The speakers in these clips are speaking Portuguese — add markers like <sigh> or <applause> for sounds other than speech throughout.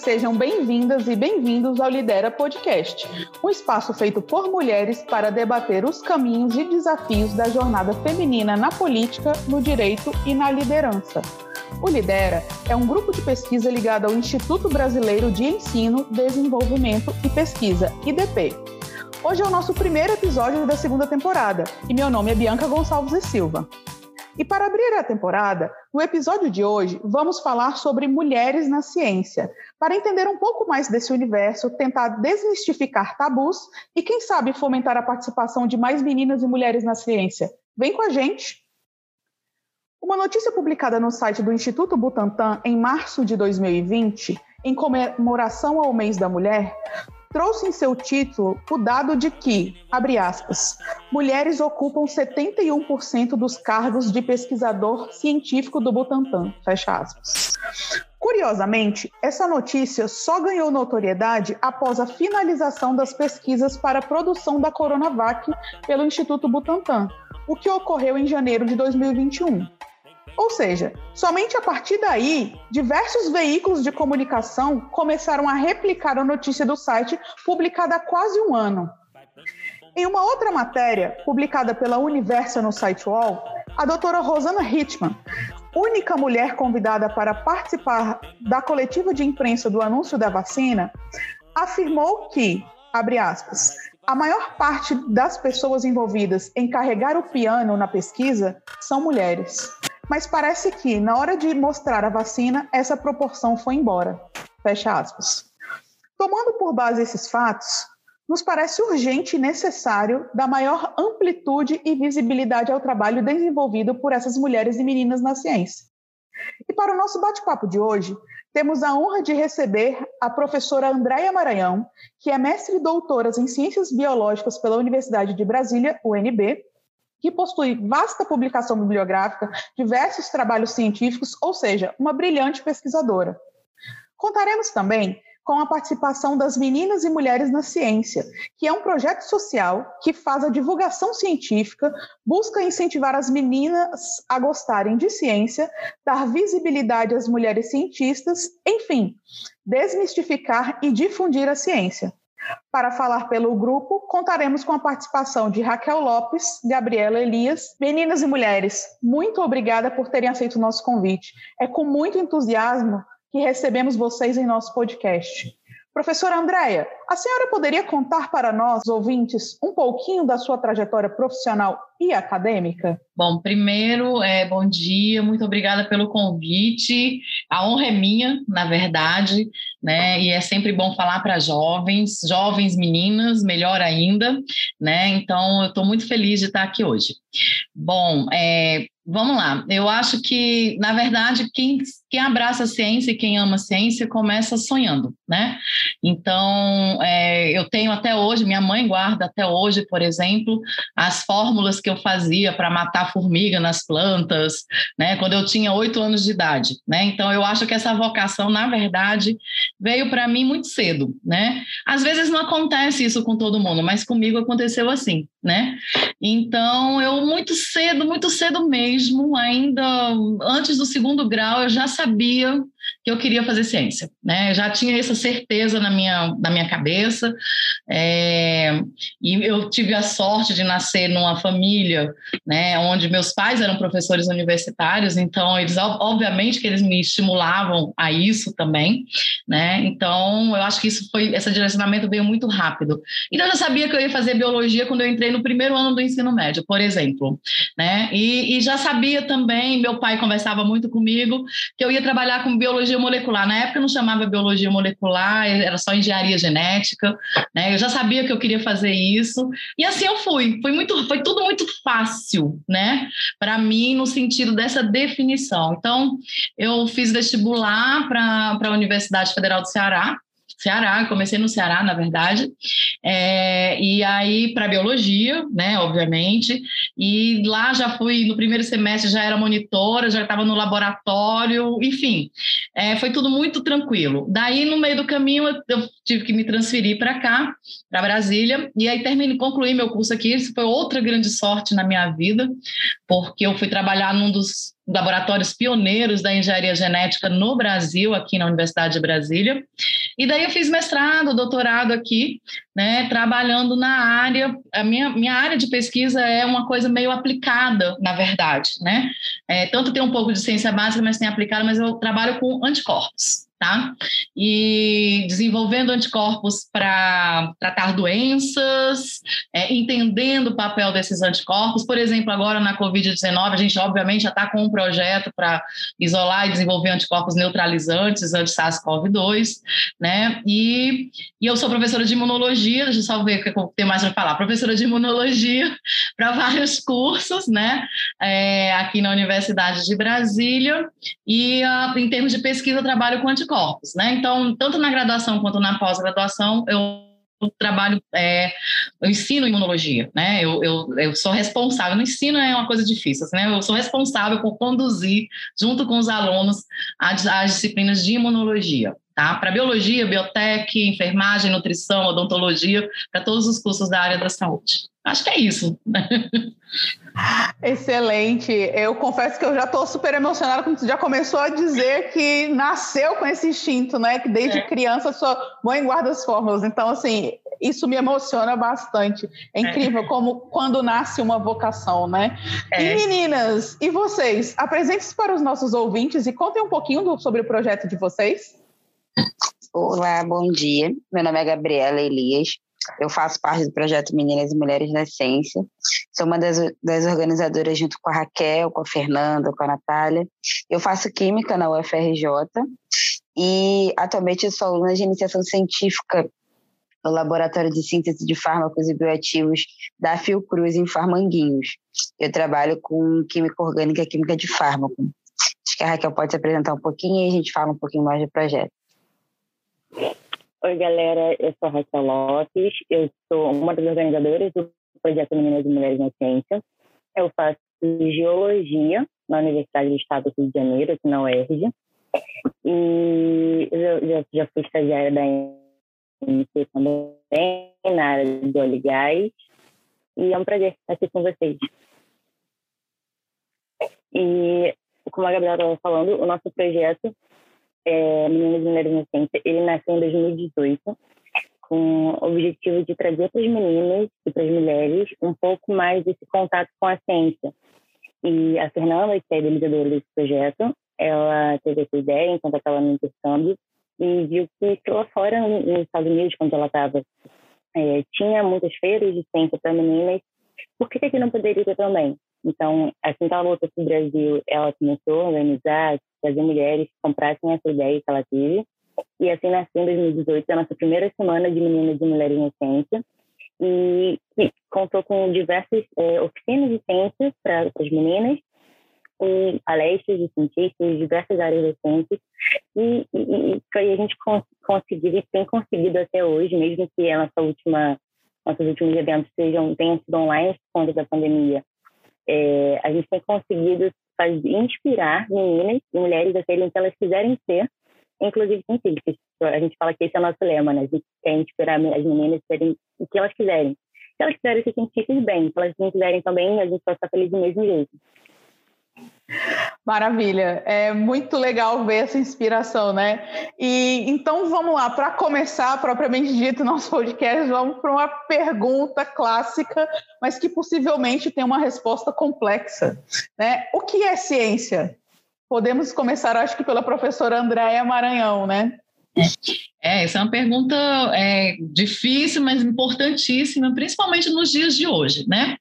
sejam bem-vindas e bem-vindos ao Lidera Podcast, um espaço feito por mulheres para debater os caminhos e desafios da jornada feminina na política, no direito e na liderança. O Lidera é um grupo de pesquisa ligado ao Instituto Brasileiro de Ensino, Desenvolvimento e Pesquisa, IDP. Hoje é o nosso primeiro episódio da segunda temporada e meu nome é Bianca Gonçalves e Silva. E para abrir a temporada, no episódio de hoje, vamos falar sobre mulheres na ciência, para entender um pouco mais desse universo, tentar desmistificar tabus e, quem sabe, fomentar a participação de mais meninas e mulheres na ciência. Vem com a gente! Uma notícia publicada no site do Instituto Butantan em março de 2020, em comemoração ao Mês da Mulher, trouxe em seu título o dado de que, abre aspas, mulheres ocupam 71% dos cargos de pesquisador científico do Butantan, fecha aspas. Curiosamente, essa notícia só ganhou notoriedade após a finalização das pesquisas para a produção da Coronavac pelo Instituto Butantan, o que ocorreu em janeiro de 2021. Ou seja, somente a partir daí, diversos veículos de comunicação começaram a replicar a notícia do site publicada há quase um ano. Em uma outra matéria, publicada pela Universa no site UOL, a doutora Rosana Hitman, única mulher convidada para participar da coletiva de imprensa do anúncio da vacina, afirmou que, abre aspas, a maior parte das pessoas envolvidas em carregar o piano na pesquisa são mulheres mas parece que, na hora de mostrar a vacina, essa proporção foi embora. Fecha aspas. Tomando por base esses fatos, nos parece urgente e necessário dar maior amplitude e visibilidade ao trabalho desenvolvido por essas mulheres e meninas na ciência. E para o nosso bate-papo de hoje, temos a honra de receber a professora Andréia Maranhão, que é mestre e doutora em Ciências Biológicas pela Universidade de Brasília, UNB, que possui vasta publicação bibliográfica, diversos trabalhos científicos, ou seja, uma brilhante pesquisadora. Contaremos também com a participação das Meninas e Mulheres na Ciência, que é um projeto social que faz a divulgação científica, busca incentivar as meninas a gostarem de ciência, dar visibilidade às mulheres cientistas, enfim, desmistificar e difundir a ciência. Para falar pelo grupo, contaremos com a participação de Raquel Lopes, Gabriela Elias. Meninas e mulheres, muito obrigada por terem aceito o nosso convite. É com muito entusiasmo que recebemos vocês em nosso podcast. Professora Andréia, a senhora poderia contar para nós, ouvintes, um pouquinho da sua trajetória profissional e acadêmica? Bom, primeiro, é, bom dia, muito obrigada pelo convite. A honra é minha, na verdade, né? E é sempre bom falar para jovens, jovens meninas, melhor ainda, né? Então, eu estou muito feliz de estar aqui hoje. Bom, é, vamos lá. Eu acho que, na verdade, quem, quem abraça a ciência e quem ama a ciência começa sonhando, né? Então, é, eu tenho até hoje, minha mãe guarda até hoje, por exemplo, as fórmulas que eu fazia para matar formiga nas plantas, né? Quando eu tinha oito anos de idade, né? Então, eu acho que essa vocação, na verdade, veio para mim muito cedo, né? Às vezes não acontece isso com todo mundo, mas comigo aconteceu assim, né? Então, eu muito cedo, muito cedo mesmo, ainda antes do segundo grau, eu já sabia que eu queria fazer ciência, né? Eu já tinha essa certeza na minha, na minha cabeça, é, e eu tive a sorte de nascer numa família, né, onde meus pais eram professores universitários, então eles, obviamente, que eles me estimulavam a isso também, né? Então, eu acho que isso foi, esse direcionamento veio muito rápido. Então, eu já sabia que eu ia fazer biologia quando eu entrei no primeiro ano do ensino médio, por exemplo, né? E, e já sabia também, meu pai conversava muito comigo, que eu ia trabalhar com biologia biologia molecular. Na época não chamava biologia molecular, era só engenharia genética, né? Eu já sabia que eu queria fazer isso e assim eu fui. Foi muito, foi tudo muito fácil, né? Para mim no sentido dessa definição. Então eu fiz vestibular para a Universidade Federal do Ceará Ceará, comecei no Ceará, na verdade, é, e aí para biologia, né, obviamente, e lá já fui, no primeiro semestre já era monitora, já estava no laboratório, enfim, é, foi tudo muito tranquilo. Daí, no meio do caminho, eu, eu tive que me transferir para cá, para Brasília, e aí terminei, concluí meu curso aqui, isso foi outra grande sorte na minha vida, porque eu fui trabalhar num dos laboratórios pioneiros da engenharia genética no Brasil, aqui na Universidade de Brasília. E daí eu fiz mestrado, doutorado aqui, né, trabalhando na área. A minha, minha área de pesquisa é uma coisa meio aplicada, na verdade, né? É, tanto tem um pouco de ciência básica, mas tem aplicada, mas eu trabalho com anticorpos tá? E desenvolvendo anticorpos para tratar doenças, é, entendendo o papel desses anticorpos. Por exemplo, agora na Covid-19, a gente obviamente já está com um projeto para isolar e desenvolver anticorpos neutralizantes anti-SARS-CoV-2, né? E, e eu sou professora de imunologia, deixa eu só ver o que tenho mais para falar. Professora de imunologia <laughs> para vários cursos, né? É, aqui na Universidade de Brasília. E uh, em termos de pesquisa, eu trabalho com anticorpos anticorpos, né? Então, tanto na graduação quanto na pós-graduação, eu trabalho, é, eu ensino imunologia, né? Eu, eu, eu sou responsável, no ensino é uma coisa difícil, né? Eu sou responsável por conduzir, junto com os alunos, as, as disciplinas de imunologia, tá? Para biologia, biotec, enfermagem, nutrição, odontologia, para todos os cursos da área da saúde. Acho que é isso. <laughs> Excelente. Eu confesso que eu já estou super emocionada quando você já começou a dizer que nasceu com esse instinto, né? Que desde é. criança sua mãe guarda as fórmulas. Então, assim, isso me emociona bastante. É incrível é. como quando nasce uma vocação, né? É. E meninas, e vocês? Apresentem-se para os nossos ouvintes e contem um pouquinho do, sobre o projeto de vocês. Olá, bom dia. Meu nome é Gabriela Elias. Eu faço parte do projeto Meninas e Mulheres na Ciência. Sou uma das, das organizadoras junto com a Raquel, com a Fernanda, com a Natália. Eu faço Química na UFRJ e atualmente sou aluna de iniciação científica no Laboratório de Síntese de Fármacos e Bioativos da Fiocruz, em Farmanguinhos. Eu trabalho com química orgânica e química de fármaco. Acho que a Raquel pode se apresentar um pouquinho e a gente fala um pouquinho mais do projeto. Oi, galera. Eu sou a Raquel Lopes. Eu sou uma das organizadoras do Projeto Meninas e Mulheres na Ciência. Eu faço Geologia na Universidade do Estado do Rio de Janeiro, aqui na UERJ. E eu já, já fui estagiária da INC também, na área do óleo e gás. E é um prazer estar aqui com vocês. E, como a Gabriela estava falando, o nosso projeto é, Meninas Mulheres na Ciência, ele nasceu em 2018 com o objetivo de trazer para as meninas e para as mulheres um pouco mais desse contato com a ciência. E a Fernanda, que é a idealizadora desse projeto, ela teve essa ideia enquanto estava no intercâmbio e viu que lá fora, nos Estados Unidos, quando ela estava, é, tinha muitas feiras de ciência para meninas, por que aqui não poderia ter também? Então, assim que ela voltou para o Brasil, ela começou a organizar, fazer mulheres que comprassem essa ideia que ela teve. E assim nasceu em 2018 a nossa primeira semana de meninas e mulheres em ciência. E, contou com diversas é, oficinas de ciências para as meninas, e palestras de cientistas de diversas áreas da ciência. E, e, e a gente cons conseguiu e tem conseguido até hoje, mesmo que a nossa última, nossos últimos eventos sejam, tenham sido online por conta da pandemia é, a gente tem conseguido fazer, inspirar meninas e mulheres a serem o que elas quiserem ser, inclusive cientistas. A gente fala que esse é o nosso lema, né? A gente quer inspirar as meninas a serem o que elas quiserem. Se elas quiserem ser cientistas, bem. Se elas não quiserem também, a gente vai estar feliz do mesmo jeito. Maravilha, é muito legal ver essa inspiração, né? E então vamos lá, para começar propriamente dito <laughs> nosso podcast, vamos para uma pergunta clássica, mas que possivelmente tem uma resposta complexa, né? O que é ciência? Podemos começar, acho que pela professora Andréia Maranhão, né? <laughs> É, essa é uma pergunta é, difícil, mas importantíssima, principalmente nos dias de hoje, né?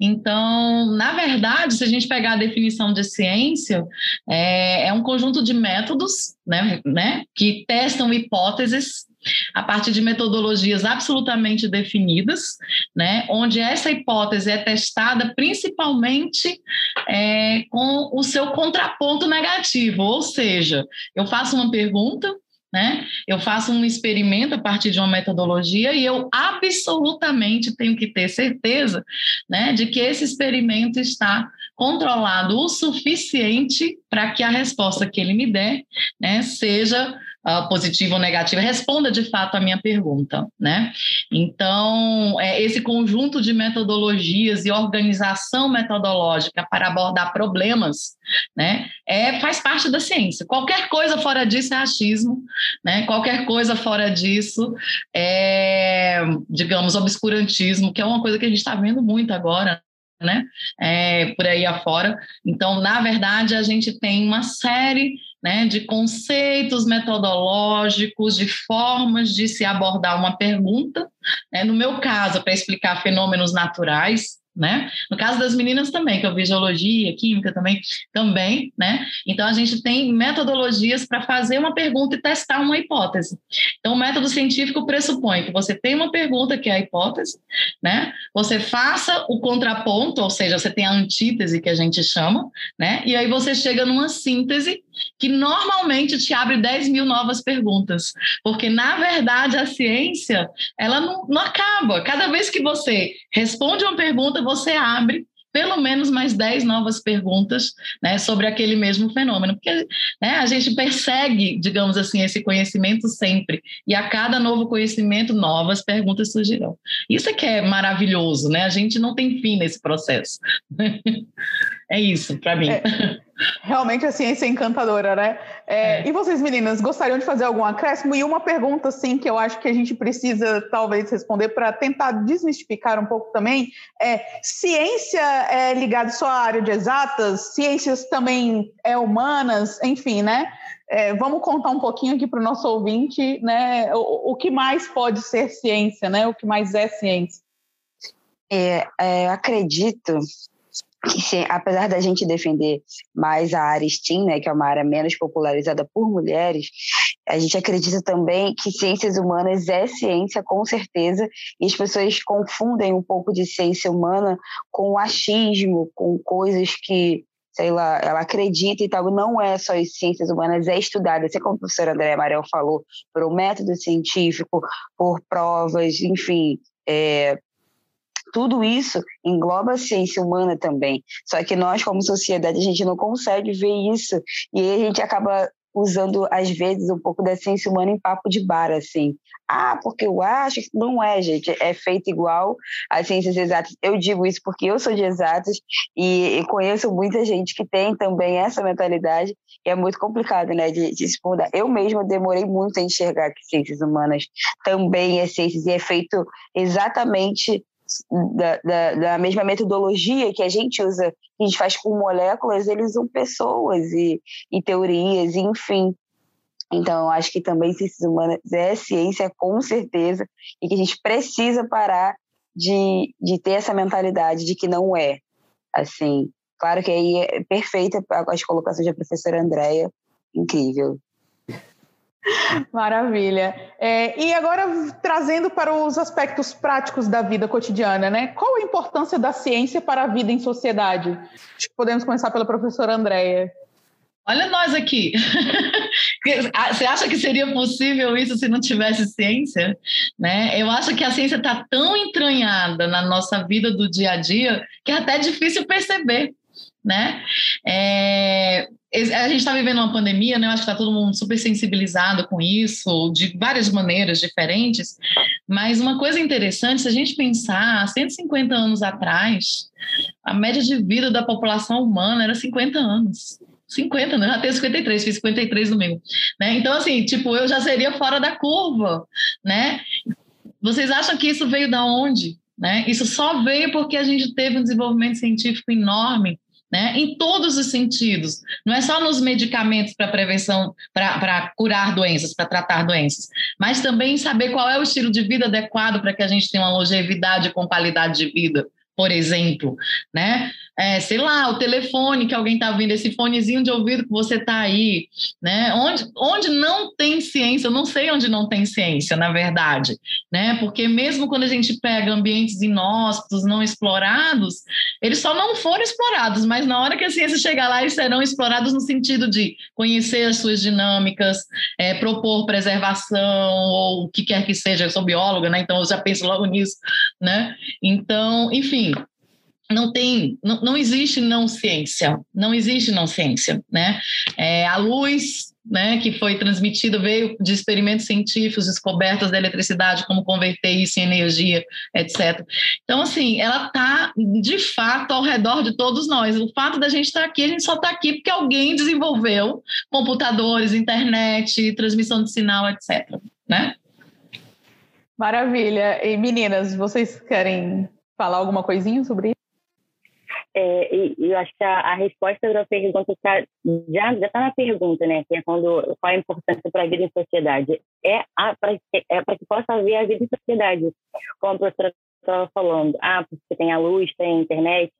Então, na verdade, se a gente pegar a definição de ciência, é, é um conjunto de métodos, né, né, que testam hipóteses a partir de metodologias absolutamente definidas, né, onde essa hipótese é testada principalmente é, com o seu contraponto negativo, ou seja, eu faço uma pergunta, né? Eu faço um experimento a partir de uma metodologia e eu absolutamente tenho que ter certeza, né, de que esse experimento está controlado o suficiente para que a resposta que ele me der, né, seja uh, positiva ou negativa. Responda de fato a minha pergunta, né? Então, é, esse conjunto de metodologias e organização metodológica para abordar problemas, né, é, faz parte da ciência. Qualquer coisa fora disso é achismo, né? Qualquer coisa fora disso é, digamos, obscurantismo, que é uma coisa que a gente está vendo muito agora, né? É, por aí afora. Então, na verdade, a gente tem uma série né, de conceitos metodológicos, de formas de se abordar uma pergunta. Né? No meu caso, para explicar fenômenos naturais, né? No caso das meninas também, que eu vi geologia, química também, também, né? Então a gente tem metodologias para fazer uma pergunta e testar uma hipótese. Então o método científico pressupõe que você tem uma pergunta que é a hipótese, né? Você faça o contraponto, ou seja, você tem a antítese que a gente chama, né? E aí você chega numa síntese que normalmente te abre 10 mil novas perguntas, porque na verdade a ciência ela não, não acaba. Cada vez que você responde uma pergunta, você abre pelo menos mais 10 novas perguntas né, sobre aquele mesmo fenômeno, porque né, a gente persegue, digamos assim, esse conhecimento sempre, e a cada novo conhecimento, novas perguntas surgirão. Isso é que é maravilhoso, né? A gente não tem fim nesse processo. <laughs> é isso, para mim. É. Realmente a ciência é encantadora, né? É, é. E vocês, meninas, gostariam de fazer algum acréscimo? E uma pergunta, assim, que eu acho que a gente precisa talvez responder para tentar desmistificar um pouco também é: ciência é ligada só à área de exatas? Ciências também é humanas? Enfim, né? É, vamos contar um pouquinho aqui para o nosso ouvinte, né? O, o, que mais pode ser ciência, né? O que mais é ciência? É, é acredito que, apesar da gente defender mais a área STEAM, né, que é uma área menos popularizada por mulheres, a gente acredita também que ciências humanas é ciência, com certeza, e as pessoas confundem um pouco de ciência humana com achismo, com coisas que sei lá, ela acredita e tal, não é só as ciências humanas, é estudada, assim como o professor André Amarel falou, por um método científico, por provas, enfim, é, tudo isso engloba a ciência humana também. Só que nós, como sociedade, a gente não consegue ver isso. E aí a gente acaba usando, às vezes, um pouco da ciência humana em papo de bar, assim. Ah, porque eu acho que não é, gente. É feito igual às ciências exatas. Eu digo isso porque eu sou de exatas e, conheço muita gente que tem também essa mentalidade e é muito complicado, né, de, de se mudar. Eu mesma demorei muito a enxergar que ciências humanas também é ciências e é feito exatamente da, da, da, mesma metodologia que a gente usa, que a gente faz com moléculas, eles usam pessoas e, e teorias, enfim. Então, acho que também ciências humanas é ciência, com certeza, e que a gente precisa parar de, de ter essa mentalidade de que não é. Assim, claro que aí é perfeita as colocações da professora Andréia, incrível. <laughs> Maravilha. É, e agora, trazendo para os aspectos práticos da vida cotidiana, né? Qual a importância da ciência para a vida em sociedade? Acho que podemos começar pela professora Andréia. Olha nós aqui. <laughs> Você acha que seria possível isso se não tivesse ciência? Né? Eu acho que a ciência está tão entranhada na nossa vida do dia a dia que é até difícil perceber né? É, a gente está vivendo uma pandemia, né? Eu acho que está todo mundo super sensibilizado com isso, de várias maneiras diferentes. Mas uma coisa interessante, se a gente pensar, 150 anos atrás, a média de vida da população humana era 50 anos. 50, né? Eu já tenho 53, fiz 53 domingo. Né? Então, assim, tipo, eu já seria fora da curva, né? Vocês acham que isso veio da onde? Né? Isso só veio porque a gente teve um desenvolvimento científico enorme né? Em todos os sentidos. Não é só nos medicamentos para prevenção, para curar doenças, para tratar doenças, mas também saber qual é o estilo de vida adequado para que a gente tenha uma longevidade com qualidade de vida por exemplo, né? É, sei lá, o telefone que alguém está ouvindo, esse fonezinho de ouvido que você está aí, né? Onde, onde não tem ciência, eu não sei onde não tem ciência, na verdade, né? Porque mesmo quando a gente pega ambientes inóspitos, não explorados, eles só não foram explorados, mas na hora que a ciência chegar lá, eles serão explorados no sentido de conhecer as suas dinâmicas, é, propor preservação, ou o que quer que seja, eu sou bióloga, né? Então eu já penso logo nisso, né? Então, enfim, não tem, não, não existe não ciência, não existe não ciência, né? É, a luz né, que foi transmitido, veio de experimentos científicos, descobertas da eletricidade, como converter isso em energia, etc. Então, assim, ela está, de fato, ao redor de todos nós. O fato da gente estar tá aqui, a gente só está aqui porque alguém desenvolveu computadores, internet, transmissão de sinal, etc. Né? Maravilha. E meninas, vocês querem falar alguma coisinha sobre isso? É, eu acho que a, a resposta da pergunta tá, já está na pergunta, né? Que é quando qual a importância para a vida em sociedade? É para é que possa haver a vida em sociedade, como a professora estava falando. Ah, porque tem a luz, tem a internet.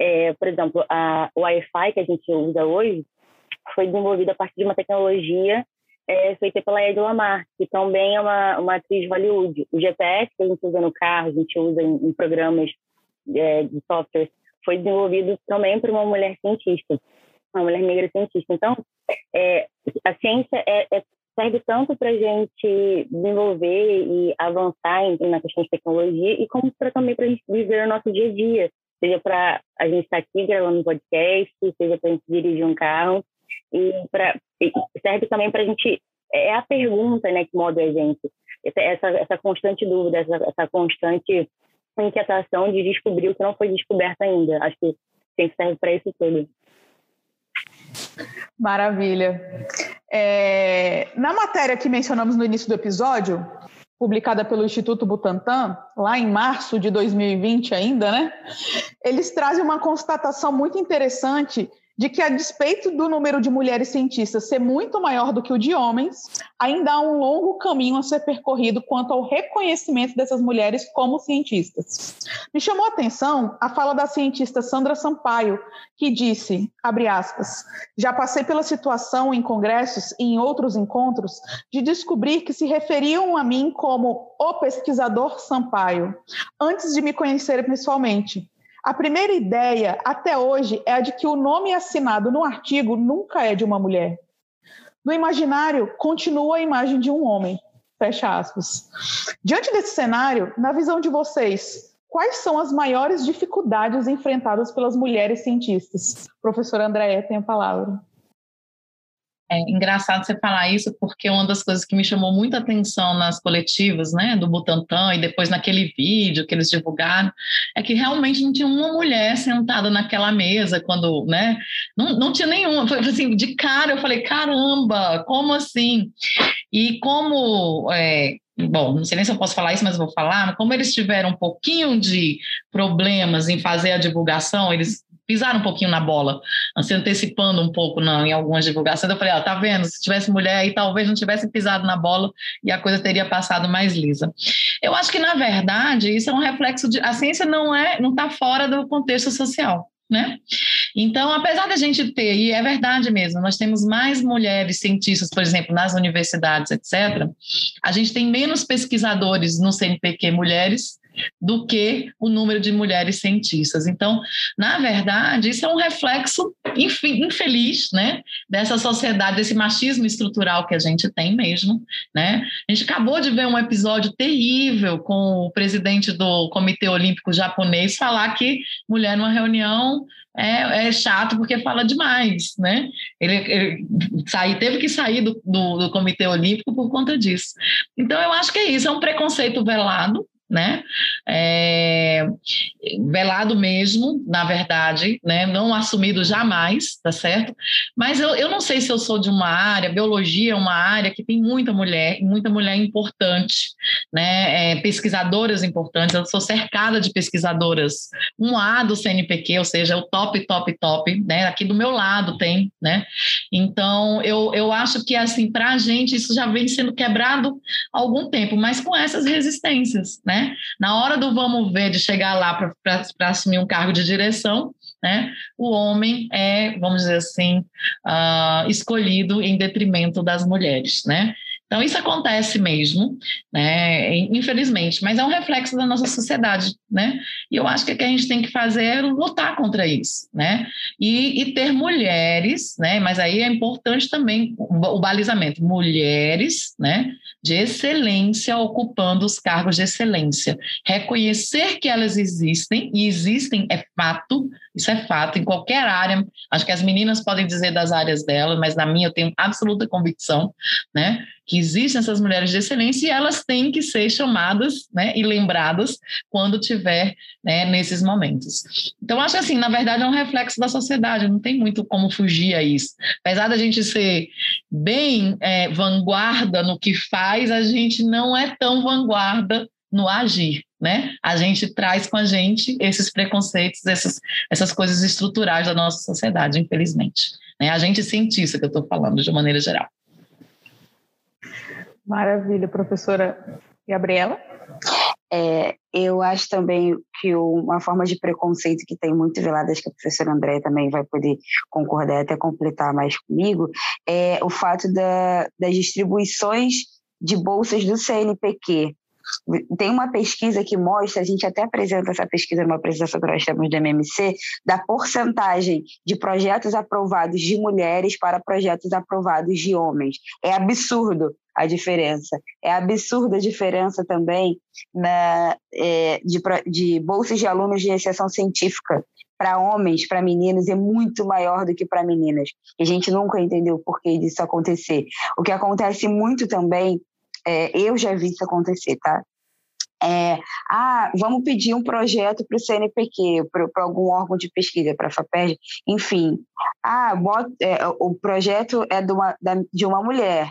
É, por exemplo, a, o Wi-Fi que a gente usa hoje foi desenvolvido a partir de uma tecnologia é, feita pela Ed Lamar, que também é uma, uma atriz de Hollywood. O GPS que a gente usa no carro, a gente usa em, em programas é, de software foi desenvolvido também por uma mulher cientista, uma mulher negra cientista. Então, é, a ciência é, é, serve tanto para a gente desenvolver e avançar em, na questão de tecnologia e como para também para a gente viver o nosso dia a dia, seja para a gente estar tá aqui gravando um podcast, seja para a gente dirigir um carro. E, pra, serve também para a gente é a pergunta né que move a gente. Essa, essa constante dúvida essa, essa constante inquietação de descobrir o que não foi descoberto ainda. Acho que tem que serve para isso tudo. Maravilha. É, na matéria que mencionamos no início do episódio, publicada pelo Instituto Butantan, lá em março de 2020 ainda, né? Eles trazem uma constatação muito interessante de que, a despeito do número de mulheres cientistas ser muito maior do que o de homens, ainda há um longo caminho a ser percorrido quanto ao reconhecimento dessas mulheres como cientistas. Me chamou a atenção a fala da cientista Sandra Sampaio, que disse, aspas, já passei pela situação em congressos e em outros encontros de descobrir que se referiam a mim como o pesquisador Sampaio, antes de me conhecer pessoalmente. A primeira ideia, até hoje, é a de que o nome assinado no artigo nunca é de uma mulher. No imaginário, continua a imagem de um homem. Fecha aspas. Diante desse cenário, na visão de vocês, quais são as maiores dificuldades enfrentadas pelas mulheres cientistas? Professora Andréia tem a palavra. É engraçado você falar isso, porque uma das coisas que me chamou muita atenção nas coletivas, né, do Butantan e depois naquele vídeo que eles divulgaram, é que realmente não tinha uma mulher sentada naquela mesa quando, né, não, não tinha nenhuma. Foi assim, de cara eu falei, caramba, como assim? E como é, bom, não sei nem se eu posso falar isso, mas vou falar, como eles tiveram um pouquinho de problemas em fazer a divulgação, eles pisaram um pouquinho na bola, se antecipando um pouco não, em algumas divulgações. Eu falei, ó, tá vendo? Se tivesse mulher aí, talvez não tivesse pisado na bola e a coisa teria passado mais lisa. Eu acho que, na verdade, isso é um reflexo de. A ciência não é, não está fora do contexto social. Né? Então, apesar da gente ter, e é verdade mesmo, nós temos mais mulheres cientistas, por exemplo, nas universidades, etc., a gente tem menos pesquisadores no CNPq mulheres do que o número de mulheres cientistas. Então, na verdade, isso é um reflexo infeliz, né, dessa sociedade, desse machismo estrutural que a gente tem mesmo, né? A gente acabou de ver um episódio terrível com o presidente do Comitê Olímpico Japonês falar que mulher numa reunião é, é, chato porque fala demais, né? Ele, ele teve que sair do, do, do, Comitê Olímpico por conta disso. Então, eu acho que é isso, é um preconceito velado, né? É, velado mesmo, na verdade, né? Não assumido jamais, tá certo? Mas eu, eu não sei se eu sou de uma área, biologia é uma área que tem muita mulher, muita mulher importante, né? É, pesquisadoras importantes, eu sou cercada de pesquisadoras, um A do CNPq, ou seja, o top, top, top, né? Aqui do meu lado tem, né? Então, eu, eu acho que, assim, para a gente isso já vem sendo quebrado há algum tempo, mas com essas resistências, né? Na hora do vamos ver, de chegar lá para assumir um cargo de direção, né? O homem é, vamos dizer assim, uh, escolhido em detrimento das mulheres, né? Então, isso acontece mesmo, né? infelizmente, mas é um reflexo da nossa sociedade. Né? E eu acho que o que a gente tem que fazer é lutar contra isso. Né? E, e ter mulheres, né? mas aí é importante também o balizamento: mulheres né? de excelência ocupando os cargos de excelência. Reconhecer que elas existem, e existem é fato, isso é fato, em qualquer área. Acho que as meninas podem dizer das áreas delas, mas na minha eu tenho absoluta convicção, né? Que existem essas mulheres de excelência e elas têm que ser chamadas né, e lembradas quando tiver né, nesses momentos. Então, acho assim, na verdade, é um reflexo da sociedade, não tem muito como fugir a isso. Apesar da gente ser bem é, vanguarda no que faz, a gente não é tão vanguarda no agir né? A gente traz com a gente esses preconceitos, essas, essas coisas estruturais da nossa sociedade, infelizmente. Né? A gente sente isso que eu estou falando, de maneira geral. Maravilha, professora Gabriela. É, eu acho também que uma forma de preconceito que tem muito velado, acho que a professora André também vai poder concordar até completar mais comigo, é o fato da, das distribuições de bolsas do CNPq. Tem uma pesquisa que mostra, a gente até apresenta essa pesquisa numa apresentação que nós temos do MMC, da porcentagem de projetos aprovados de mulheres para projetos aprovados de homens. É absurdo a diferença. É absurda a diferença também na, é, de, de bolsas de alunos de iniciação científica para homens, para meninos, é muito maior do que para meninas. E a gente nunca entendeu o porquê disso acontecer. O que acontece muito também é, eu já vi isso acontecer, tá? É, ah, vamos pedir um projeto para o CNPq, para algum órgão de pesquisa, para a FAPERJ, enfim. Ah, bota, é, o projeto é de uma, de uma mulher,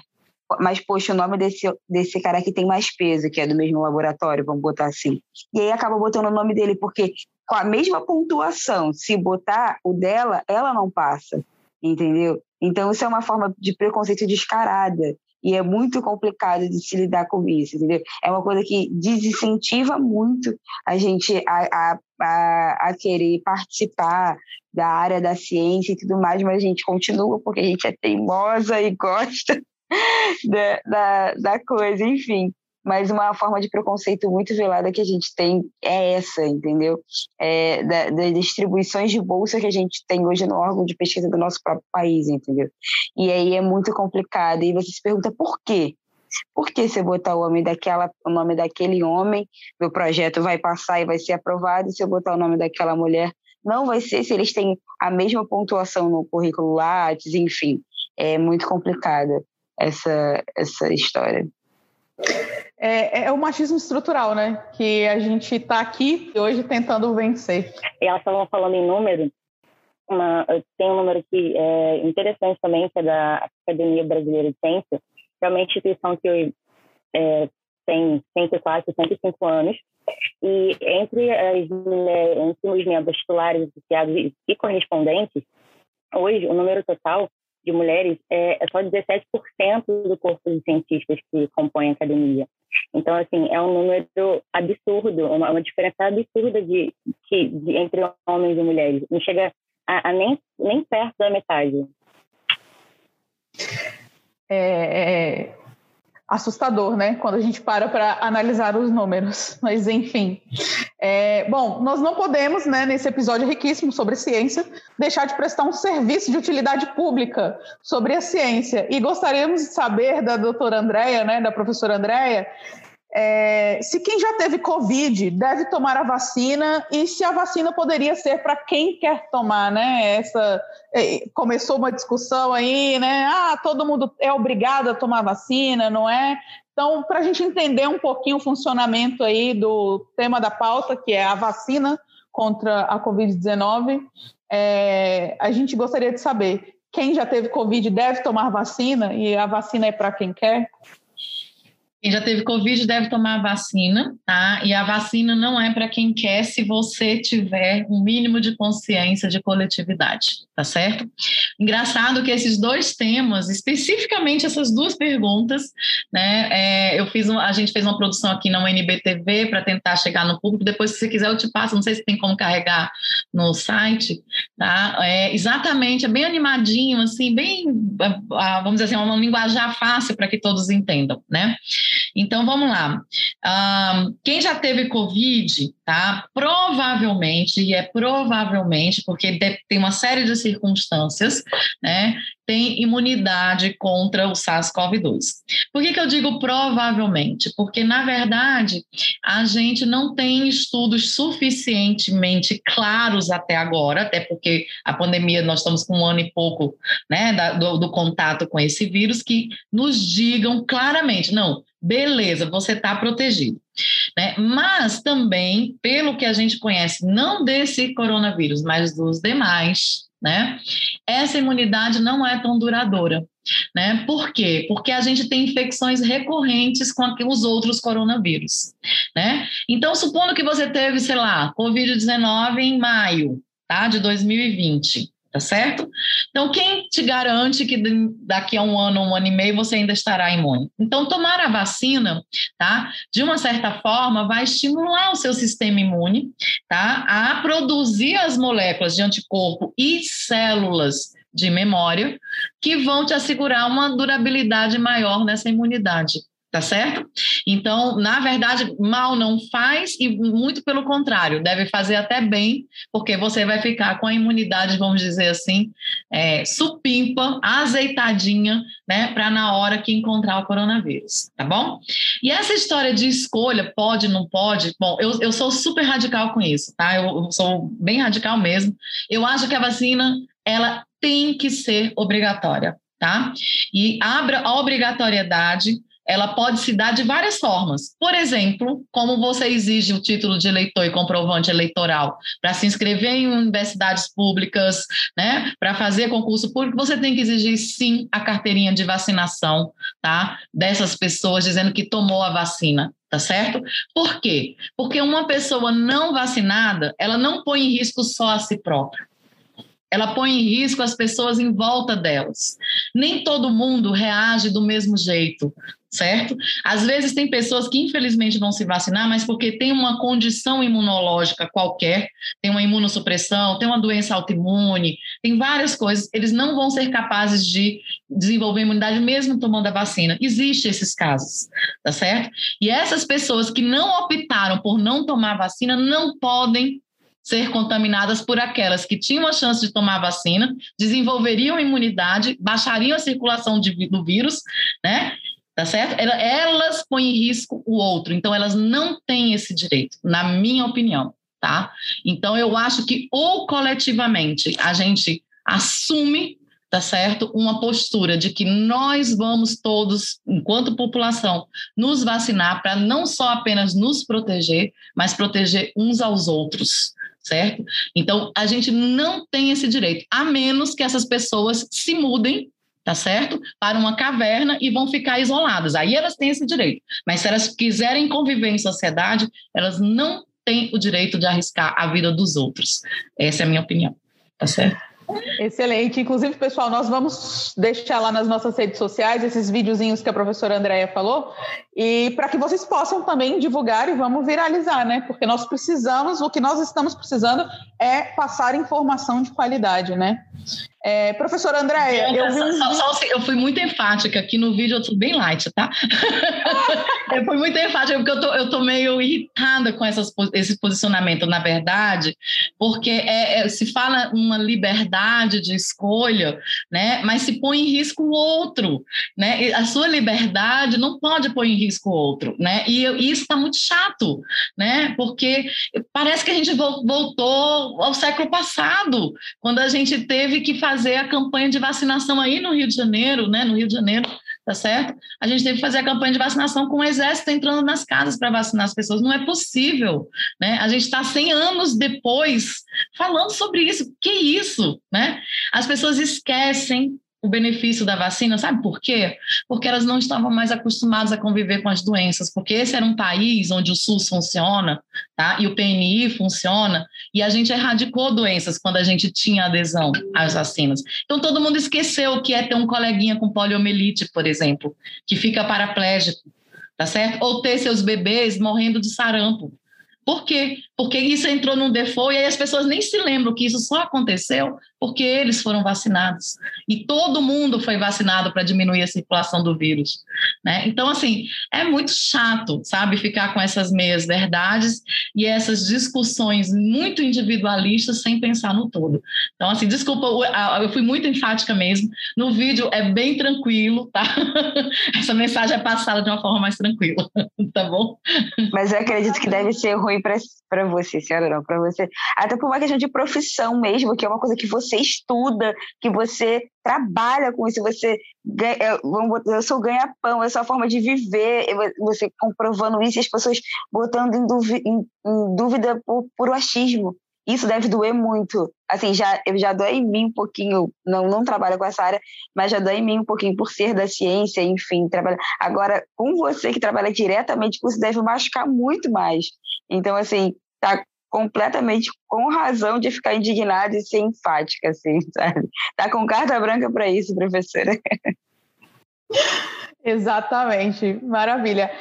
mas, poxa, o nome desse, desse cara aqui tem mais peso, que é do mesmo laboratório, vamos botar assim. E aí acaba botando o nome dele, porque com a mesma pontuação, se botar o dela, ela não passa, entendeu? Então, isso é uma forma de preconceito descarada e é muito complicado de se lidar com isso, entendeu? É uma coisa que desincentiva muito a gente a, a, a, a querer participar da área da ciência e tudo mais, mas a gente continua porque a gente é teimosa e gosta <laughs> da, da, da coisa, enfim mas uma forma de preconceito muito velada que a gente tem é essa, entendeu? É, da, das distribuições de bolsa que a gente tem hoje no órgão de pesquisa do nosso próprio país, entendeu? E aí é muito complicado. E você se pergunta por quê? Por que você botar o nome daquela, o nome daquele homem, meu projeto vai passar e vai ser aprovado, e se eu botar o nome daquela mulher, não vai ser se eles têm a mesma pontuação no currículo Lattes, enfim, é muito complicada essa, essa história é, é, o machismo estrutural, né? Que a gente está aqui hoje tentando vencer. E elas estavam falando em número. Uma, tem um número que é interessante também, que é da Academia Brasileira de Ciência, que é uma instituição que é, tem 104, 105 anos, e entre, as mulheres, entre os membros titulares, associados e correspondentes, hoje o número total de mulheres é, é só 17% do corpo de cientistas que compõem a academia. Então, assim, é um número absurdo, uma, uma diferença absurda de, de, de, entre homens e mulheres. Não chega a, a nem, nem perto da metade. É, é, assustador, né? Quando a gente para para analisar os números. <laughs> Mas, enfim. É, bom, nós não podemos, né, nesse episódio riquíssimo sobre ciência, deixar de prestar um serviço de utilidade pública sobre a ciência. E gostaríamos de saber da doutora Andréia, né, da professora Andréia, é, se quem já teve Covid deve tomar a vacina e se a vacina poderia ser para quem quer tomar, né? Essa é, começou uma discussão aí, né? Ah, todo mundo é obrigado a tomar vacina, não é? Então, para a gente entender um pouquinho o funcionamento aí do tema da pauta, que é a vacina contra a Covid-19, é, a gente gostaria de saber quem já teve Covid deve tomar vacina e a vacina é para quem quer? Quem já teve Covid deve tomar a vacina, tá? E a vacina não é para quem quer se você tiver um mínimo de consciência de coletividade, tá certo? Engraçado que esses dois temas, especificamente essas duas perguntas, né? É, eu fiz um, a gente fez uma produção aqui na UNBTV para tentar chegar no público. Depois, se você quiser, eu te passo. Não sei se tem como carregar no site, tá? É, exatamente, é bem animadinho, assim, bem, vamos dizer assim, uma linguajar fácil para que todos entendam, né? Então vamos lá. Quem já teve Covid, tá? Provavelmente, e é provavelmente, porque tem uma série de circunstâncias, né? Tem imunidade contra o SARS-CoV-2. Por que, que eu digo provavelmente? Porque, na verdade, a gente não tem estudos suficientemente claros até agora, até porque a pandemia, nós estamos com um ano e pouco né, do, do contato com esse vírus, que nos digam claramente, não, beleza, você está protegido. Né? Mas também, pelo que a gente conhece, não desse coronavírus, mas dos demais, né? Essa imunidade não é tão duradoura. Né? Por quê? Porque a gente tem infecções recorrentes com os outros coronavírus. Né? Então, supondo que você teve, sei lá, Covid-19 em maio tá, de 2020 tá certo? Então, quem te garante que daqui a um ano, um ano e meio, você ainda estará imune? Então, tomar a vacina, tá? De uma certa forma, vai estimular o seu sistema imune, tá? A produzir as moléculas de anticorpo e células de memória que vão te assegurar uma durabilidade maior nessa imunidade tá certo? Então, na verdade, mal não faz e muito pelo contrário, deve fazer até bem, porque você vai ficar com a imunidade, vamos dizer assim, é, supimpa, azeitadinha, né, para na hora que encontrar o coronavírus, tá bom? E essa história de escolha, pode, não pode, bom, eu, eu sou super radical com isso, tá? Eu, eu sou bem radical mesmo. Eu acho que a vacina, ela tem que ser obrigatória, tá? E abra a obrigatoriedade ela pode se dar de várias formas. Por exemplo, como você exige o título de eleitor e comprovante eleitoral para se inscrever em universidades públicas, né, para fazer concurso público, você tem que exigir sim a carteirinha de vacinação, tá? Dessas pessoas dizendo que tomou a vacina, tá certo? Por quê? Porque uma pessoa não vacinada, ela não põe em risco só a si própria ela põe em risco as pessoas em volta delas. Nem todo mundo reage do mesmo jeito certo? Às vezes tem pessoas que infelizmente vão se vacinar, mas porque tem uma condição imunológica qualquer, tem uma imunossupressão, tem uma doença autoimune, tem várias coisas, eles não vão ser capazes de desenvolver imunidade mesmo tomando a vacina. Existem esses casos, tá certo? E essas pessoas que não optaram por não tomar vacina não podem ser contaminadas por aquelas que tinham a chance de tomar vacina, desenvolveriam imunidade, baixariam a circulação de, do vírus, né? Tá certo? Elas põem em risco o outro, então elas não têm esse direito, na minha opinião, tá? Então eu acho que ou coletivamente a gente assume, tá certo, uma postura de que nós vamos todos, enquanto população, nos vacinar para não só apenas nos proteger, mas proteger uns aos outros, certo? Então a gente não tem esse direito, a menos que essas pessoas se mudem tá certo? Para uma caverna e vão ficar isoladas. Aí elas têm esse direito. Mas se elas quiserem conviver em sociedade, elas não têm o direito de arriscar a vida dos outros. Essa é a minha opinião. Tá certo? Excelente. Inclusive, pessoal, nós vamos deixar lá nas nossas redes sociais esses videozinhos que a professora Andréia falou, e para que vocês possam também divulgar e vamos viralizar, né? Porque nós precisamos, o que nós estamos precisando é passar informação de qualidade, né? É, professora Andréia, eu vi eu fui muito enfática aqui no vídeo, eu tô bem light, tá? <laughs> eu fui muito enfática porque eu tô, eu tô meio irritada com essas, esse posicionamento, na verdade, porque é, é, se fala uma liberdade de escolha, né? Mas se põe em risco o outro, né? A sua liberdade não pode pôr em risco o outro, né? E, e isso está muito chato, né? Porque parece que a gente voltou ao século passado, quando a gente teve que fazer a campanha de vacinação aí no Rio de Janeiro, né? No Rio de Janeiro, tá certo? A gente teve que fazer a campanha de vacinação com o exército entrando nas casas para vacinar as pessoas. Não é possível, né? A gente está 100 anos depois falando sobre isso. Que isso, né? As pessoas esquecem o benefício da vacina, sabe por quê? Porque elas não estavam mais acostumadas a conviver com as doenças, porque esse era um país onde o SUS funciona, tá? E o PNI funciona, e a gente erradicou doenças quando a gente tinha adesão às vacinas. Então todo mundo esqueceu o que é ter um coleguinha com poliomielite, por exemplo, que fica paraplégico, tá certo? Ou ter seus bebês morrendo de sarampo. Por quê? Porque isso entrou num default e aí as pessoas nem se lembram que isso só aconteceu porque eles foram vacinados. E todo mundo foi vacinado para diminuir a circulação do vírus. Né? Então, assim, é muito chato, sabe, ficar com essas meias verdades e essas discussões muito individualistas sem pensar no todo. Então, assim, desculpa, eu fui muito enfática mesmo. No vídeo é bem tranquilo, tá? <laughs> Essa mensagem é passada de uma forma mais tranquila, <laughs> tá bom? Mas eu acredito que deve ser ruim para você, senhora, não, para você. Até por uma questão de profissão mesmo, que é uma coisa que você você estuda, que você trabalha com isso, você ganha, é, eu sou ganha-pão, é sua forma de viver, você comprovando isso e as pessoas botando em dúvida, em, em dúvida por, por achismo. Isso deve doer muito. Assim, já, eu já dói em mim um pouquinho, não, não trabalho com essa área, mas já dói em mim um pouquinho por ser da ciência, enfim, trabalhar. Agora, com você que trabalha diretamente com isso, deve machucar muito mais. Então, assim, tá completamente com razão de ficar indignada e ser enfática, assim, <laughs> sabe? Tá com carta branca para isso, professora. <laughs> Exatamente, maravilha.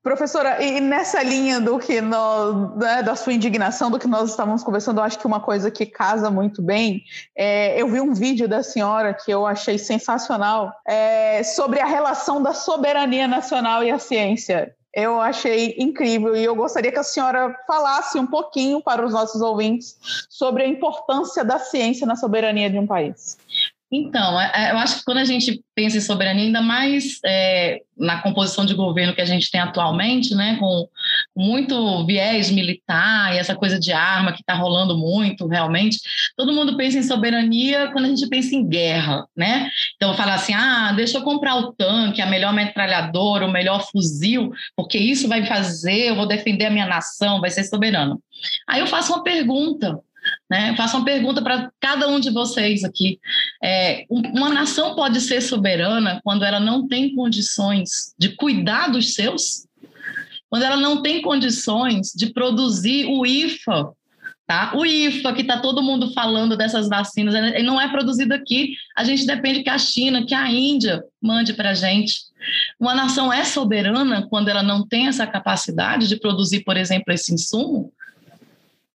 Professora, e nessa linha do que nós, né, da sua indignação, do que nós estávamos conversando, eu acho que uma coisa que casa muito bem, é, eu vi um vídeo da senhora que eu achei sensacional é, sobre a relação da soberania nacional e a ciência eu achei incrível e eu gostaria que a senhora falasse um pouquinho para os nossos ouvintes sobre a importância da ciência na soberania de um país. Então, é, é, eu acho que quando a gente pensa em soberania, ainda mais é, na composição de governo que a gente tem atualmente, né, com muito viés militar e essa coisa de arma que está rolando muito, realmente, todo mundo pensa em soberania quando a gente pensa em guerra, né? Então, fala assim, ah, deixa eu comprar o tanque, a melhor metralhadora, o melhor fuzil, porque isso vai fazer, eu vou defender a minha nação, vai ser soberano. Aí eu faço uma pergunta, né? Faço uma pergunta para cada um de vocês aqui. É, uma nação pode ser soberana quando ela não tem condições de cuidar dos seus? Quando ela não tem condições de produzir o IFA, tá? O IFA, que está todo mundo falando dessas vacinas, ele não é produzido aqui. A gente depende que a China, que a Índia mande para a gente. Uma nação é soberana quando ela não tem essa capacidade de produzir, por exemplo, esse insumo?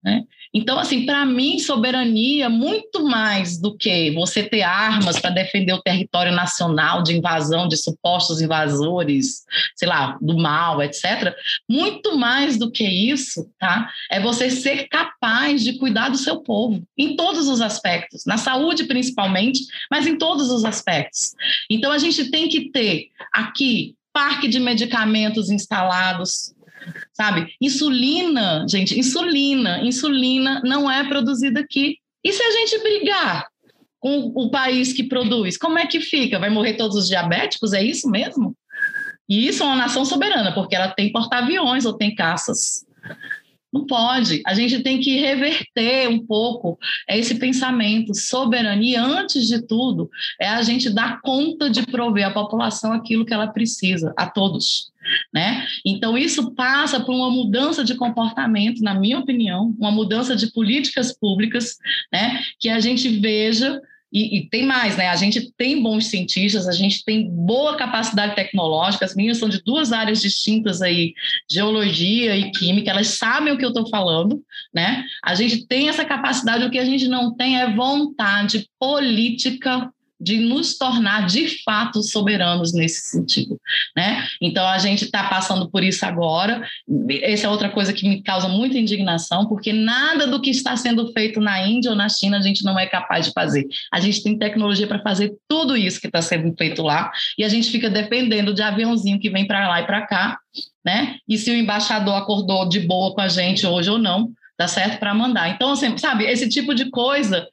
Né? Então, assim, para mim, soberania, muito mais do que você ter armas para defender o território nacional de invasão de supostos invasores, sei lá, do mal, etc. Muito mais do que isso, tá? É você ser capaz de cuidar do seu povo, em todos os aspectos, na saúde principalmente, mas em todos os aspectos. Então, a gente tem que ter aqui parque de medicamentos instalados, sabe? Insulina, gente, insulina, insulina não é produzida aqui. E se a gente brigar com o país que produz, como é que fica? Vai morrer todos os diabéticos? É isso mesmo? E isso é uma nação soberana, porque ela tem porta-aviões ou tem caças. Não pode. A gente tem que reverter um pouco esse pensamento. Soberania, antes de tudo, é a gente dar conta de prover à população aquilo que ela precisa, a todos. Né? Então, isso passa por uma mudança de comportamento, na minha opinião, uma mudança de políticas públicas, né? que a gente veja e, e, tem mais, né? A gente tem bons cientistas, a gente tem boa capacidade tecnológica, as meninas são de duas áreas distintas aí, geologia e química, elas sabem o que eu estou falando, né? A gente tem essa capacidade, o que a gente não tem é vontade política de nos tornar de fato soberanos nesse sentido, né? Então a gente está passando por isso agora. Essa é outra coisa que me causa muita indignação, porque nada do que está sendo feito na Índia ou na China a gente não é capaz de fazer. A gente tem tecnologia para fazer tudo isso que está sendo feito lá e a gente fica dependendo de aviãozinho que vem para lá e para cá, né? E se o embaixador acordou de boa com a gente hoje ou não, tá certo? Para mandar. Então, assim, sabe, esse tipo de coisa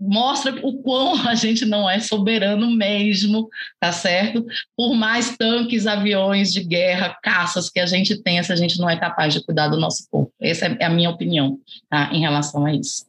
mostra o quão a gente não é soberano mesmo, tá certo? Por mais tanques, aviões de guerra, caças que a gente tenha, se a gente não é capaz de cuidar do nosso corpo. Essa é a minha opinião, tá? Em relação a isso.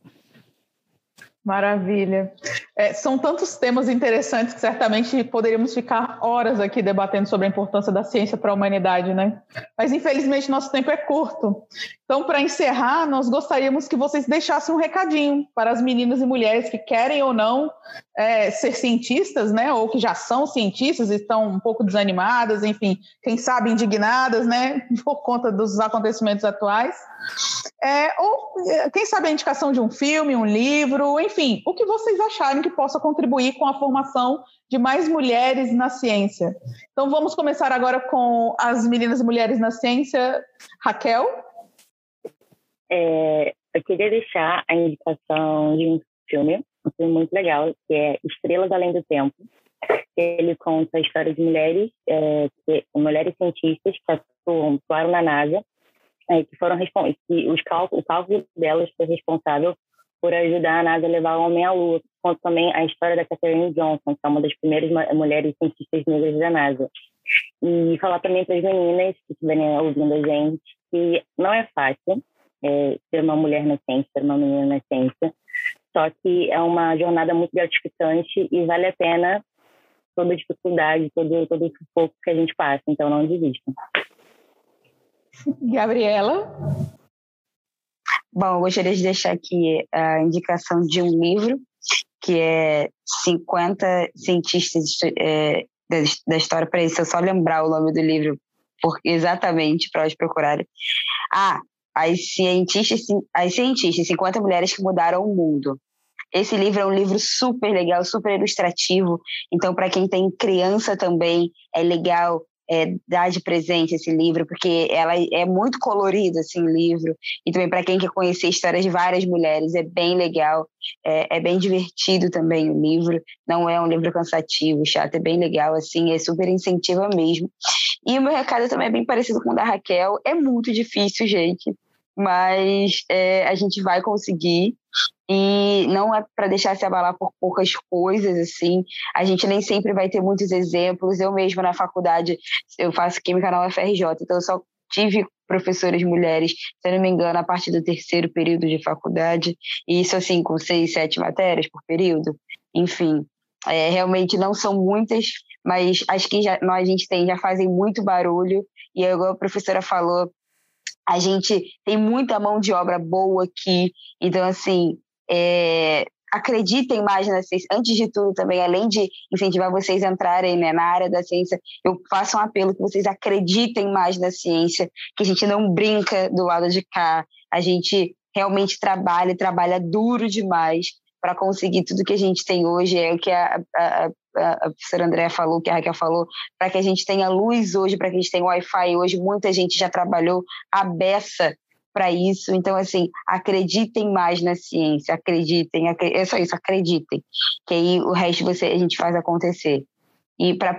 Maravilha. É, são tantos temas interessantes que certamente poderíamos ficar horas aqui debatendo sobre a importância da ciência para a humanidade, né? Mas infelizmente nosso tempo é curto. Então, para encerrar, nós gostaríamos que vocês deixassem um recadinho para as meninas e mulheres que querem ou não é, ser cientistas, né? Ou que já são cientistas e estão um pouco desanimadas, enfim, quem sabe indignadas, né? <laughs> Por conta dos acontecimentos atuais. É, ou é, quem sabe a indicação de um filme, um livro, enfim, o que vocês acharem que possa contribuir com a formação de mais mulheres na ciência. Então vamos começar agora com as meninas e mulheres na ciência. Raquel? É, eu queria deixar a indicação de um filme, um filme muito legal, que é Estrelas Além do Tempo. Ele conta a história de mulheres, é, mulheres cientistas que atuaram na NASA é, que foram que os cálculos, o cálculo delas foi responsável por ajudar a NASA a levar o homem à Lua. Conta também a história da Catherine Johnson, que é uma das primeiras mulheres cientistas negras da NASA. E falar também para as meninas que estiverem ouvindo a gente que não é fácil é, ser uma mulher na ciência, ser uma menina na ciência, só que é uma jornada muito gratificante e vale a pena toda a dificuldade, todo, todo o sufoco que a gente passa, então não desistam. Gabriela? Bom, eu gostaria de deixar aqui a indicação de um livro que é 50 cientistas é, da, história. Para isso, eu só lembrar o nome do livro porque, exatamente para elas procurarem. Ah, as cientistas, as cientistas, 50 mulheres que mudaram o mundo. Esse livro é um livro super legal, super ilustrativo. Então, para quem tem criança também, é legal é, dar de presente esse livro, porque ela é muito colorida, assim, o livro. E também para quem quer conhecer histórias de várias mulheres, é bem legal, é, é, bem divertido também o livro. Não é um livro cansativo, chato, é bem legal, assim, é super incentiva mesmo. E o meu recado também é bem parecido com o da Raquel. É muito difícil, gente mas é, a gente vai conseguir e não é para deixar se abalar por poucas coisas assim. A gente nem sempre vai ter muitos exemplos. Eu mesma na faculdade eu faço química na UFRJ, então eu só tive professoras mulheres, se eu não me engano, a partir do terceiro período de faculdade, e isso assim com seis, sete matérias por período. Enfim, é, realmente não são muitas, mas as que já, nós, a gente tem já fazem muito barulho. E igual a professora falou, a gente tem muita mão de obra boa aqui, então, assim, é, acreditem mais na ciência. Antes de tudo, também, além de incentivar vocês a entrarem né, na área da ciência, eu faço um apelo que vocês acreditem mais na ciência, que a gente não brinca do lado de cá, a gente realmente trabalha, trabalha duro demais para conseguir tudo que a gente tem hoje. É o que a, a, a professora Andréa falou, que a Raquel falou, para que a gente tenha luz hoje, para que a gente tenha Wi-Fi hoje, muita gente já trabalhou a beça para isso. Então, assim, acreditem mais na ciência, acreditem, é só isso, acreditem, que aí o resto você, a gente faz acontecer. E para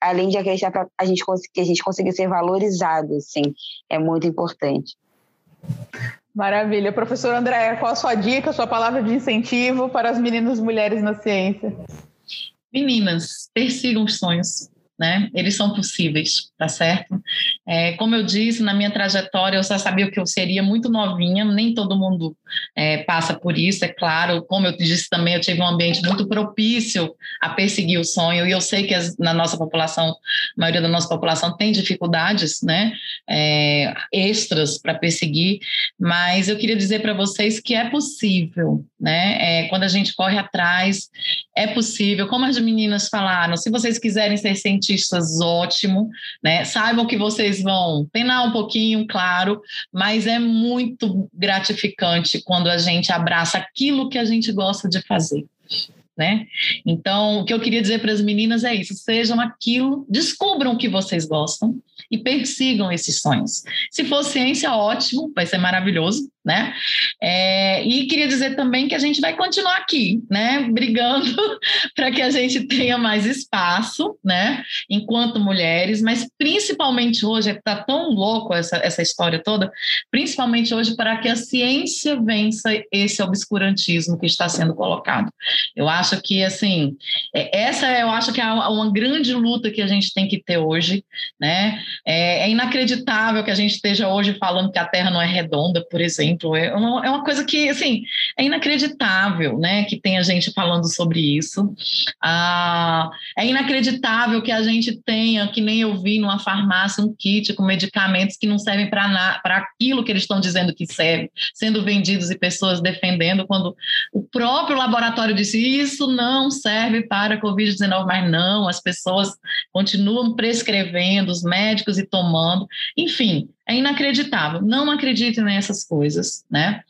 além de acreditar, para a gente que a gente consiga ser valorizado, assim, é muito importante. Maravilha. Professor André, qual a sua dica, a sua palavra de incentivo para as meninas e mulheres na ciência? Meninas, persigam os sonhos, né? Eles são possíveis, tá certo? É, como eu disse, na minha trajetória, eu já sabia que eu seria muito novinha, nem todo mundo é, passa por isso, é claro. Como eu disse também, eu tive um ambiente muito propício a perseguir o sonho, e eu sei que as, na nossa população, a maioria da nossa população tem dificuldades, né? É, extras para perseguir, mas eu queria dizer para vocês que é possível, né? É, quando a gente corre atrás, é possível. Como as meninas falaram, se vocês quiserem ser cientistas, ótimo, né? Saibam que vocês vão penar um pouquinho, claro, mas é muito gratificante quando a gente abraça aquilo que a gente gosta de fazer. Né? Então, o que eu queria dizer para as meninas é isso: sejam aquilo, descubram o que vocês gostam e persigam esses sonhos. Se for ciência, ótimo, vai ser maravilhoso né? É, e queria dizer também que a gente vai continuar aqui, né? <laughs> Brigando para que a gente tenha mais espaço, né? Enquanto mulheres, mas principalmente hoje, está tão louco essa, essa história toda, principalmente hoje para que a ciência vença esse obscurantismo que está sendo colocado. Eu acho que, assim, é, essa eu acho que é uma grande luta que a gente tem que ter hoje, né? É, é inacreditável que a gente esteja hoje falando que a Terra não é redonda, por exemplo, exemplo. É uma, é uma coisa que, assim, é inacreditável, né, que tenha gente falando sobre isso. Ah, é inacreditável que a gente tenha, que nem eu vi numa farmácia, um kit com medicamentos que não servem para aquilo que eles estão dizendo que serve, sendo vendidos e pessoas defendendo, quando o próprio laboratório disse isso não serve para Covid-19, mas não, as pessoas continuam prescrevendo, os médicos e tomando. Enfim, é inacreditável. Não acreditem nessas coisas, né?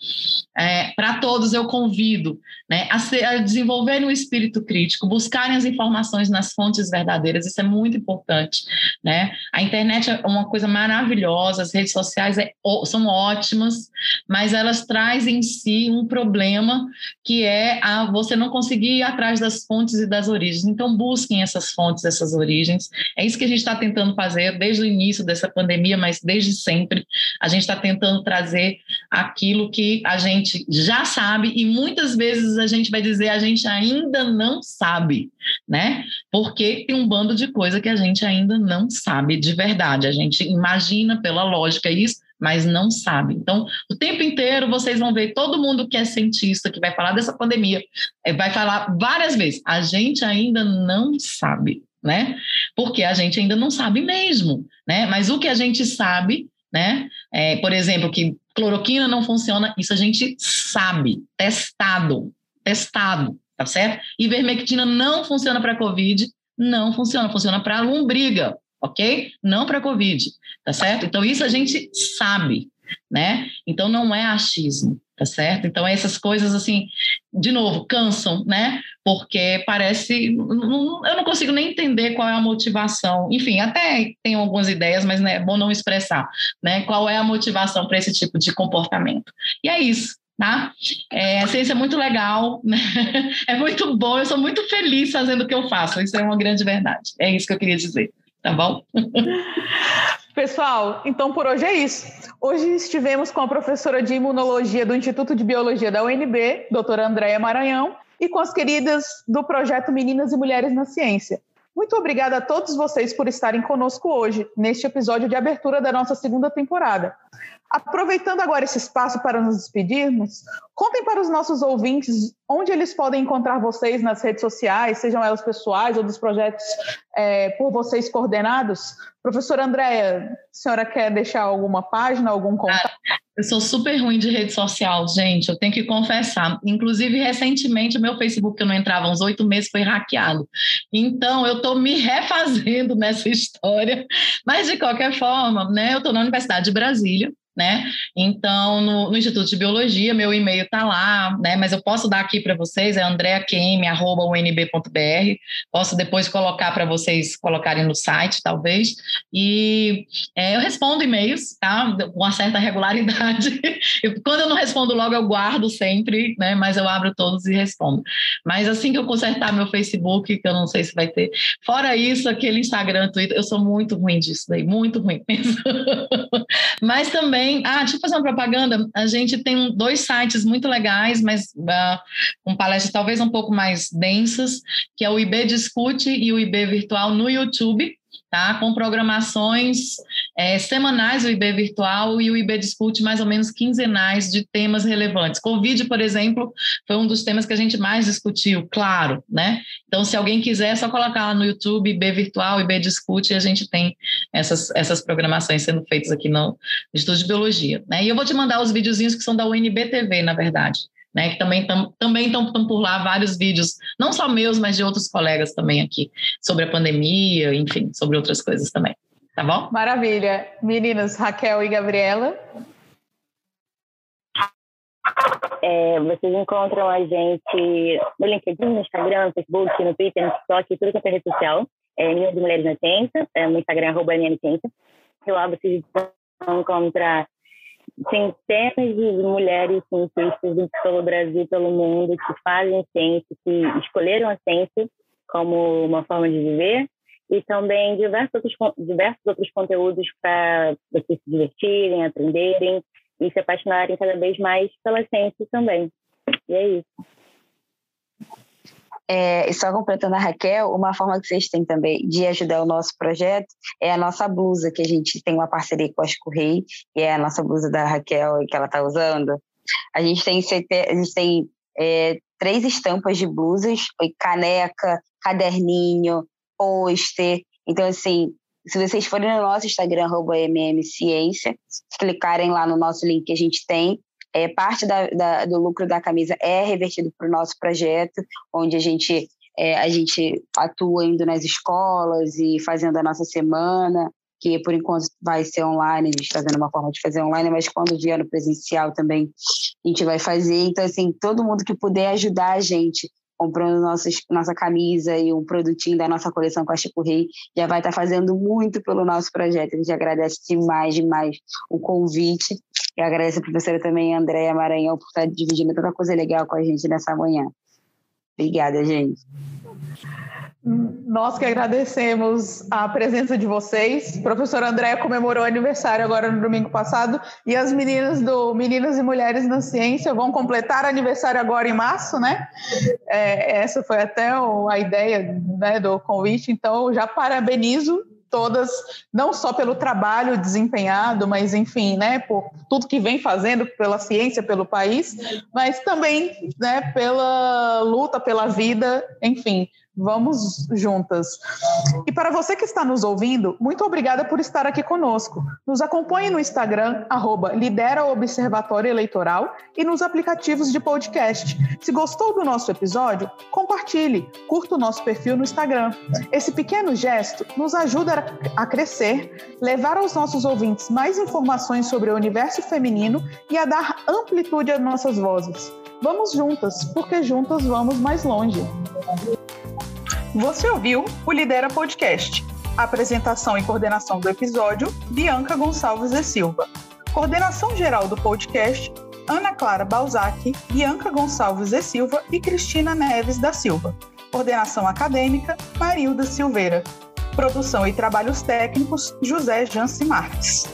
É, Para todos eu convido né, a, ser, a desenvolverem um espírito crítico, buscarem as informações nas fontes verdadeiras, isso é muito importante, né? A internet é uma coisa maravilhosa, as redes sociais é, são ótimas, mas elas trazem em si um problema que é a você não conseguir ir atrás das fontes e das origens. Então busquem essas fontes, essas origens. É isso que a gente está tentando fazer desde o início dessa pandemia, mas desde sempre. A gente está tentando trazer aquilo que a gente já sabe e muitas vezes a gente vai dizer a gente ainda não sabe, né? Porque tem um bando de coisa que a gente ainda não sabe de verdade. A gente imagina pela lógica isso, mas não sabe. Então, o tempo inteiro vocês vão ver todo mundo que é cientista, que vai falar dessa pandemia, eh, vai falar várias vezes. A gente ainda não sabe, né? Porque a gente ainda não sabe mesmo, né? Mas o que a gente sabe né? É, por exemplo, que cloroquina não funciona, isso a gente sabe, testado, testado, tá certo? Ivermectina não funciona para COVID, não funciona, funciona para lombriga, ok? Não para COVID, tá certo? Então isso a gente sabe, né? Então não é achismo tá certo? Então essas coisas assim, de novo, cansam, né? Porque parece, eu não consigo nem entender qual é a motivação. Enfim, até tenho algumas ideias, mas né, é bom não expressar, né? Qual é a motivação para esse tipo de comportamento? E é isso. Tá? É, a ciência é muito legal, né? <laughs> é muito bom, eu sou muito feliz fazendo o que eu faço, isso é uma grande verdade. É isso que eu queria dizer, tá bom? <laughs> Pessoal, então por hoje é isso. Hoje estivemos com a professora de imunologia do Instituto de Biologia da UNB, doutora Andréia Maranhão, e com as queridas do projeto Meninas e Mulheres na Ciência. Muito obrigada a todos vocês por estarem conosco hoje, neste episódio de abertura da nossa segunda temporada. Aproveitando agora esse espaço para nos despedirmos, contem para os nossos ouvintes onde eles podem encontrar vocês nas redes sociais, sejam elas pessoais ou dos projetos é, por vocês coordenados. Professora Andréia, a senhora quer deixar alguma página, algum contato? Eu sou super ruim de rede social, gente, eu tenho que confessar. Inclusive, recentemente, o meu Facebook, que eu não entrava há uns oito meses, foi hackeado. Então, eu estou me refazendo nessa história. Mas, de qualquer forma, né, eu estou na Universidade de Brasília, né? Então, no, no, Instituto de Biologia, meu e-mail está lá, né? Mas eu posso dar aqui para vocês, é andreaquem.unb.br. Posso depois colocar para vocês colocarem no site, talvez. E é, eu respondo e-mails, tá? Com uma certa regularidade. <laughs> Eu, quando eu não respondo logo, eu guardo sempre, né? Mas eu abro todos e respondo. Mas assim que eu consertar meu Facebook, que eu não sei se vai ter. Fora isso, aquele Instagram, Twitter, eu sou muito ruim disso daí, muito ruim mesmo. <laughs> Mas também também. Ah, deixa eu fazer uma propaganda. A gente tem dois sites muito legais, mas uh, com palestras talvez um pouco mais densas, que é o IB Discute e o IB Virtual no YouTube tá? com programações é, semanais, o IB Virtual e o IB Discute mais ou menos quinzenais de temas relevantes. Covid, por exemplo, foi um dos temas que a gente mais discutiu, claro, né? Então, se alguém quiser, é só colocar lá no YouTube IB Virtual, IB Discute, e a gente tem essas, essas programações sendo feitas aqui no Instituto de Biologia. Né? E eu vou te mandar os videozinhos que são da UNB TV, na verdade né, que também estão também estão por lá vários vídeos, não só meus, mas de outros colegas também aqui, sobre a pandemia, enfim, sobre outras coisas também. Tá bom? Maravilha. Meninas, Raquel e Gabriela. É, vocês encontram a gente no LinkedIn, no Instagram, no Facebook, no Twitter, no TikTok, tudo quanto é rede social. É Meninas e Mulheres na Ciência, é, no Instagram, arroba Ciência. E lá vocês vão encontrar centenas de mulheres cientistas pelo Brasil e pelo mundo que fazem ciência, que escolheram a ciência como uma forma de viver e também diversos outros, diversos outros conteúdos para vocês se divertirem, aprenderem e se apaixonarem cada vez mais pela ciência também. E é isso. É, só completando a Raquel, uma forma que vocês têm também de ajudar o nosso projeto é a nossa blusa, que a gente tem uma parceria com a Escorrei, que é a nossa blusa da Raquel que ela está usando. A gente tem, a gente tem é, três estampas de blusas, caneca, caderninho, pôster. Então, assim, se vocês forem no nosso Instagram, mmciência, clicarem lá no nosso link que a gente tem, é, parte da, da, do lucro da camisa é revertido para o nosso projeto, onde a gente, é, a gente atua indo nas escolas e fazendo a nossa semana, que por enquanto vai ser online, a gente está vendo uma forma de fazer online, mas quando vier no presencial também a gente vai fazer. Então, assim, todo mundo que puder ajudar a gente comprando nossas, nossa camisa e um produtinho da nossa coleção com a Chico Rei, já vai estar tá fazendo muito pelo nosso projeto. A gente agradece demais, demais o convite. E agradeço a professora também, Andréia Maranhão, por estar dividindo tanta coisa legal com a gente nessa manhã. Obrigada, gente. Nós que agradecemos a presença de vocês. Professora Andréa comemorou aniversário agora no domingo passado e as meninas do Meninas e Mulheres na Ciência vão completar aniversário agora em março, né? É, essa foi até a ideia né, do convite, então já parabenizo todas, não só pelo trabalho desempenhado, mas enfim, né, por tudo que vem fazendo pela ciência, pelo país, mas também, né, pela luta pela vida, enfim, Vamos juntas. E para você que está nos ouvindo, muito obrigada por estar aqui conosco. Nos acompanhe no Instagram, arroba Lidera Observatório Eleitoral e nos aplicativos de podcast. Se gostou do nosso episódio, compartilhe, curta o nosso perfil no Instagram. Esse pequeno gesto nos ajuda a crescer, levar aos nossos ouvintes mais informações sobre o universo feminino e a dar amplitude às nossas vozes. Vamos juntas, porque juntas vamos mais longe. Você ouviu o Lidera Podcast. Apresentação e coordenação do episódio: Bianca Gonçalves e Silva. Coordenação geral do podcast: Ana Clara Balzac, Bianca Gonçalves e Silva e Cristina Neves da Silva. Coordenação acadêmica: Marilda Silveira. Produção e trabalhos técnicos: José Janci Marques.